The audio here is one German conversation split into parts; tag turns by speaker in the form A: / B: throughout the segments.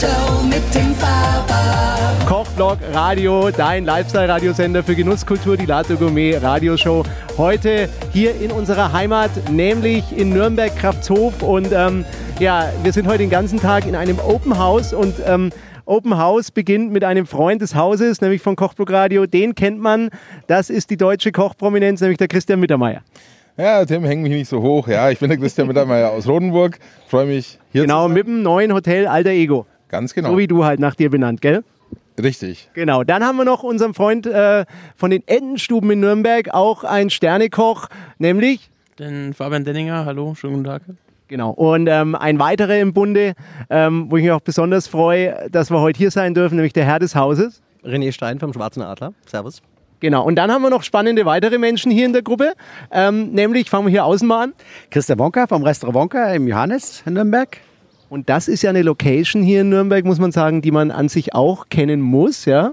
A: Show mit dem Faber.
B: Kochblog Radio, dein Lifestyle-Radiosender für Genusskultur, die Lato Gourmet Radioshow. Heute hier in unserer Heimat, nämlich in Nürnberg-Kraftshof. Und ähm, ja, wir sind heute den ganzen Tag in einem Open House und ähm, Open House beginnt mit einem Freund des Hauses, nämlich von Kochblog Radio. Den kennt man. Das ist die deutsche Kochprominenz, nämlich der Christian Mittermeier.
C: Ja, Tim, häng mich nicht so hoch. Ja, ich bin der Christian Mittermeier aus Rodenburg. Freue mich hier
B: Genau,
C: zu sein.
B: mit dem neuen Hotel Alter Ego.
C: Ganz genau.
B: So wie du halt nach dir benannt, gell?
C: Richtig.
B: Genau, dann haben wir noch unseren Freund äh, von den Entenstuben in Nürnberg, auch ein Sternekoch, nämlich,
D: Den Fabian Denninger, hallo, schönen guten Tag.
B: genau, und ähm, ein weiterer im Bunde, ähm, wo ich mich auch besonders freue, dass wir heute hier sein dürfen, nämlich der Herr des Hauses.
E: René Stein vom Schwarzen Adler. Servus.
B: Genau, und dann haben wir noch spannende weitere Menschen hier in der Gruppe, ähm, nämlich, fangen wir hier außen mal an,
F: Christa Wonka vom Restaurant Wonka im Johannes in Nürnberg.
B: Und das ist ja eine Location hier in Nürnberg, muss man sagen, die man an sich auch kennen muss, ja.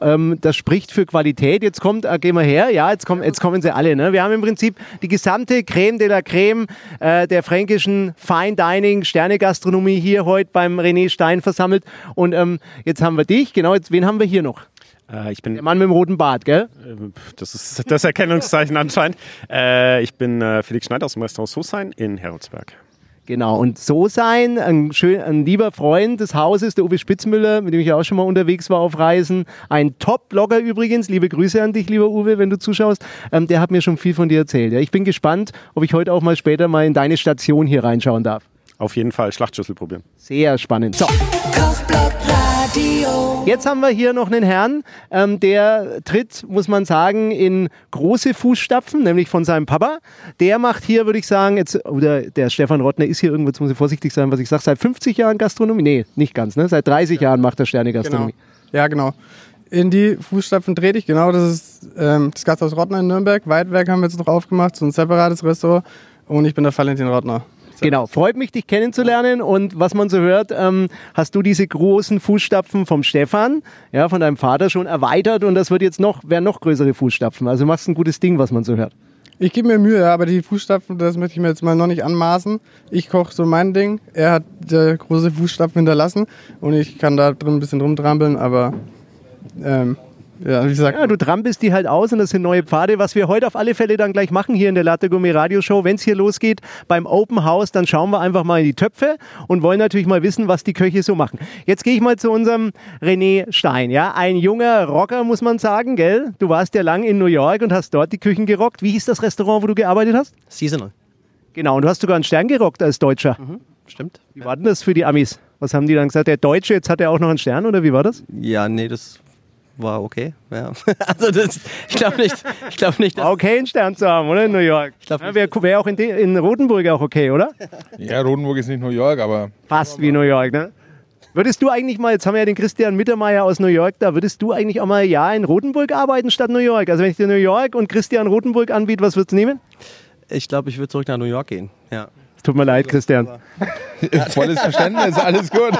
B: Ähm, das spricht für Qualität. Jetzt kommt, äh, gehen wir her, ja, jetzt, kommen, jetzt kommen sie alle. Ne? Wir haben im Prinzip die gesamte Creme de la Creme äh, der fränkischen Fine Dining Sternegastronomie hier heute beim René Stein versammelt. Und ähm, jetzt haben wir dich, genau, jetzt, wen haben wir hier noch?
G: Äh, ich
B: Der
G: bin,
B: Mann mit dem roten Bart, gell?
G: das ist das Erkennungszeichen anscheinend. Äh, ich bin äh, Felix Schneider aus dem Restaurant Soßein in Heroldsberg.
B: Genau, und so sein, ein, schön, ein lieber Freund des Hauses, der Uwe Spitzmüller, mit dem ich auch schon mal unterwegs war auf Reisen, ein Top-Blogger übrigens, liebe Grüße an dich, lieber Uwe, wenn du zuschaust, ähm, der hat mir schon viel von dir erzählt. Ja. Ich bin gespannt, ob ich heute auch mal später mal in deine Station hier reinschauen darf.
G: Auf jeden Fall Schlachtschüssel probieren.
B: Sehr spannend. So,
A: Radio.
B: jetzt haben wir hier noch einen Herrn, ähm, der tritt, muss man sagen, in große Fußstapfen, nämlich von seinem Papa. Der macht hier, würde ich sagen, jetzt, oder der Stefan Rottner ist hier irgendwo, jetzt muss ich vorsichtig sein, was ich sage, seit 50 Jahren Gastronomie? Nee, nicht ganz, ne? Seit 30 Jahren macht er Sterne-Gastronomie.
H: Ja, genau. In die Fußstapfen trete ich, genau. Das ist ähm, das Gasthaus Rottner in Nürnberg. Weitwerk haben wir jetzt noch aufgemacht, so ein separates Restaurant. Und ich bin der Valentin Rottner.
B: Genau, freut mich, dich kennenzulernen. Und was man so hört, ähm, hast du diese großen Fußstapfen vom Stefan, ja, von deinem Vater schon erweitert und das wird jetzt noch, werden noch größere Fußstapfen. Also du machst ein gutes Ding, was man so hört.
H: Ich gebe mir Mühe, aber die Fußstapfen, das möchte ich mir jetzt mal noch nicht anmaßen. Ich koche so mein Ding. Er hat äh, große Fußstapfen hinterlassen und ich kann da drin ein bisschen rumtrampeln, aber ähm, ja, wie gesagt,
B: Ja, du trampelst die halt aus und das sind neue Pfade. Was wir heute auf alle Fälle dann gleich machen hier in der Latte Gourmet Radio Show, wenn es hier losgeht beim Open House, dann schauen wir einfach mal in die Töpfe und wollen natürlich mal wissen, was die Köche so machen. Jetzt gehe ich mal zu unserem René Stein, ja, ein junger Rocker, muss man sagen, gell? Du warst ja lang in New York und hast dort die Küchen gerockt. Wie hieß das Restaurant, wo du gearbeitet hast?
E: Seasonal.
B: Genau, und du hast sogar einen Stern gerockt als Deutscher.
E: Stimmt.
B: Wie war denn das für die Amis? Was haben die dann gesagt? Der Deutsche, jetzt hat er auch noch einen Stern oder wie war das?
E: Ja, nee, das war okay. Ja. Also das, ich glaube nicht, ich glaube nicht, dass,
B: War okay, einen Stern zu haben, oder in New York?
E: Ich glaub
B: ja, Wäre wär auch in, de- in Rotenburg auch okay, oder?
C: Ja, Rodenburg ist nicht New York, aber
B: Fast wie New York, ne? Würdest du eigentlich mal, jetzt haben wir ja den Christian Mittermeier aus New York da, würdest du eigentlich auch mal ja in Rotenburg arbeiten statt New York? Also wenn ich dir New York und Christian Rotenburg anbiete, was würdest du nehmen?
E: ich glaube, ich würde zurück nach New York gehen. Ja.
B: Tut mir leid, Christian.
C: volles Verständnis, alles gut.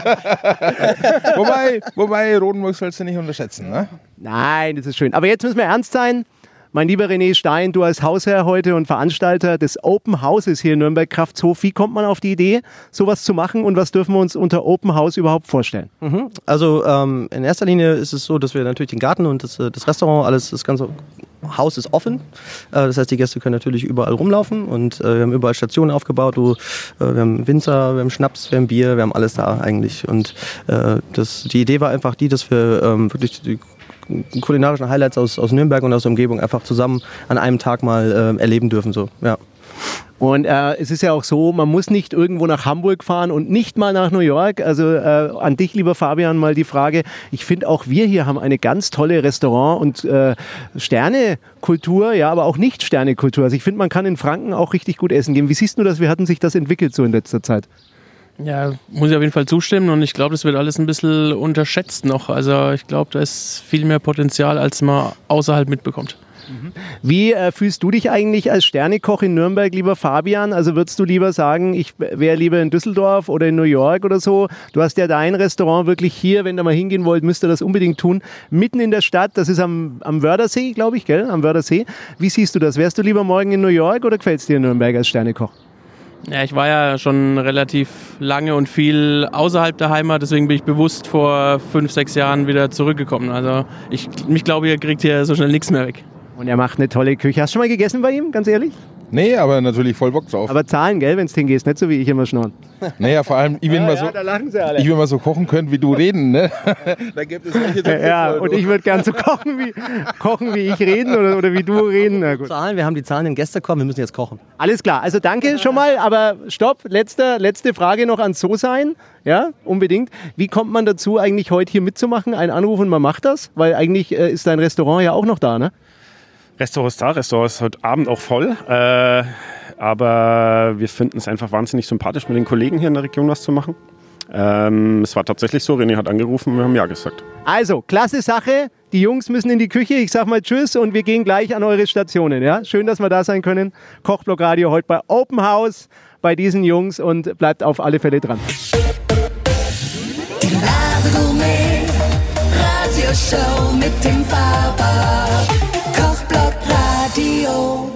C: wobei, wobei, Rodenburg sollst du nicht unterschätzen, ne?
B: Nein, das ist schön. Aber jetzt müssen wir ernst sein. Mein lieber René Stein, du als Hausherr heute und Veranstalter des Open Houses hier in Nürnberg Kraftshof, wie kommt man auf die Idee, sowas zu machen und was dürfen wir uns unter Open House überhaupt vorstellen?
E: Also ähm, in erster Linie ist es so, dass wir natürlich den Garten und das, äh, das Restaurant, alles, das ganze Haus ist offen. Äh, das heißt, die Gäste können natürlich überall rumlaufen und äh, wir haben überall Stationen aufgebaut. Wir haben Winzer, wir haben Schnaps, wir haben Bier, wir haben alles da eigentlich. Und das, die Idee war einfach die, dass wir ähm, wirklich die kulinarischen Highlights aus, aus Nürnberg und aus der Umgebung einfach zusammen an einem Tag mal äh, erleben dürfen. So. Ja.
B: Und äh, es ist ja auch so, man muss nicht irgendwo nach Hamburg fahren und nicht mal nach New York. Also äh, an dich, lieber Fabian, mal die Frage. Ich finde auch wir hier haben eine ganz tolle Restaurant- und äh, Sternekultur, ja, aber auch nicht Sternekultur. Also ich finde, man kann in Franken auch richtig gut essen gehen. Wie siehst du das? Wie hatten sich das entwickelt so in letzter Zeit?
D: Ja, muss ich auf jeden Fall zustimmen und ich glaube, das wird alles ein bisschen unterschätzt noch. Also ich glaube, da ist viel mehr Potenzial, als man außerhalb mitbekommt.
B: Wie äh, fühlst du dich eigentlich als Sternekoch in Nürnberg, lieber Fabian? Also würdest du lieber sagen, ich wäre lieber in Düsseldorf oder in New York oder so? Du hast ja dein Restaurant wirklich hier, wenn ihr mal hingehen wollt, müsst ihr das unbedingt tun. Mitten in der Stadt, das ist am, am Wördersee, glaube ich, gell? Am Wördersee. Wie siehst du das? Wärst du lieber morgen in New York oder gefällt es dir in Nürnberg als Sternekoch?
D: Ja, ich war ja schon relativ lange und viel außerhalb der Heimat, deswegen bin ich bewusst vor fünf, sechs Jahren wieder zurückgekommen. Also ich, mich glaube, ihr kriegt hier so schnell nichts mehr weg.
B: Und er macht eine tolle Küche. Hast du schon mal gegessen bei ihm, ganz ehrlich?
C: Nee, aber natürlich voll Bock drauf.
B: Aber zahlen, gell, wenn es hingehst, nicht so wie ich immer schnorren.
C: naja, vor allem, ich will, mal so,
B: da lachen sie alle.
C: ich will mal so kochen können, wie du reden. Ne? da gibt es welche Töpfe
B: ja, und ich würde gern so kochen wie, kochen, wie ich reden oder, oder wie du reden. Na gut.
E: Zahlen, wir haben die zahlenden Gäste kommen, wir müssen jetzt kochen.
B: Alles klar, also danke schon mal, aber stopp, letzte, letzte Frage noch an So sein. Ja, unbedingt. Wie kommt man dazu, eigentlich heute hier mitzumachen? Ein Anruf und man macht das? Weil eigentlich äh, ist dein Restaurant ja auch noch da, ne?
G: Restaurant ist da, Restaurant ist heute Abend auch voll. Äh, aber wir finden es einfach wahnsinnig sympathisch, mit den Kollegen hier in der Region was zu machen. Ähm, es war tatsächlich so, René hat angerufen, wir haben Ja gesagt.
B: Also, klasse Sache. Die Jungs müssen in die Küche. Ich sag mal Tschüss und wir gehen gleich an eure Stationen. Ja? Schön, dass wir da sein können. Kochblock Radio heute bei Open House bei diesen Jungs und bleibt auf alle Fälle dran.
A: Die Ladegourmet Radioshow mit dem Faber. Radio.